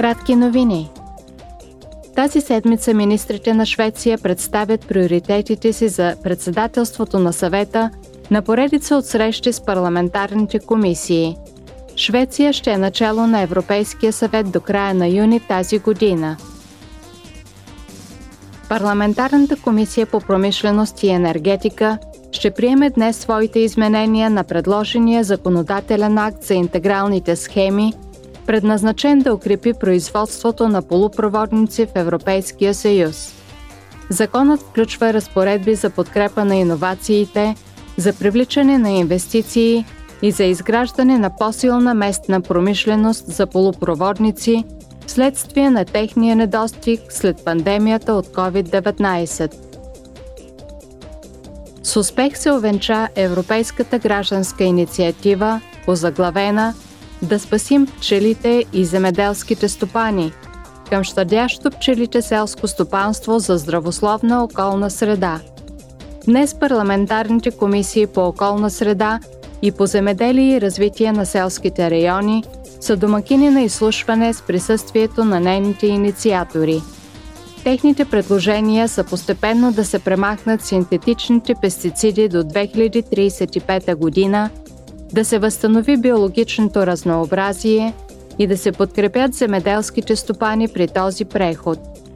Кратки новини. Тази седмица министрите на Швеция представят приоритетите си за председателството на съвета на поредица от срещи с парламентарните комисии. Швеция ще е начало на Европейския съвет до края на юни тази година. Парламентарната комисия по промишленост и енергетика ще приеме днес своите изменения на предложения законодателен акт за интегралните схеми – предназначен да укрепи производството на полупроводници в Европейския съюз. Законът включва разпоредби за подкрепа на иновациите, за привличане на инвестиции и за изграждане на по-силна местна промишленост за полупроводници вследствие на техния недостиг след пандемията от COVID-19. С успех се овенча Европейската гражданска инициатива, озаглавена – да спасим пчелите и земеделските стопани към щадящо пчелите селско стопанство за здравословна околна среда. Днес парламентарните комисии по околна среда и по земеделие и развитие на селските райони са домакини на изслушване с присъствието на нейните инициатори. Техните предложения са постепенно да се премахнат синтетичните пестициди до 2035 година – да се възстанови биологичното разнообразие и да се подкрепят земеделските стопани при този преход –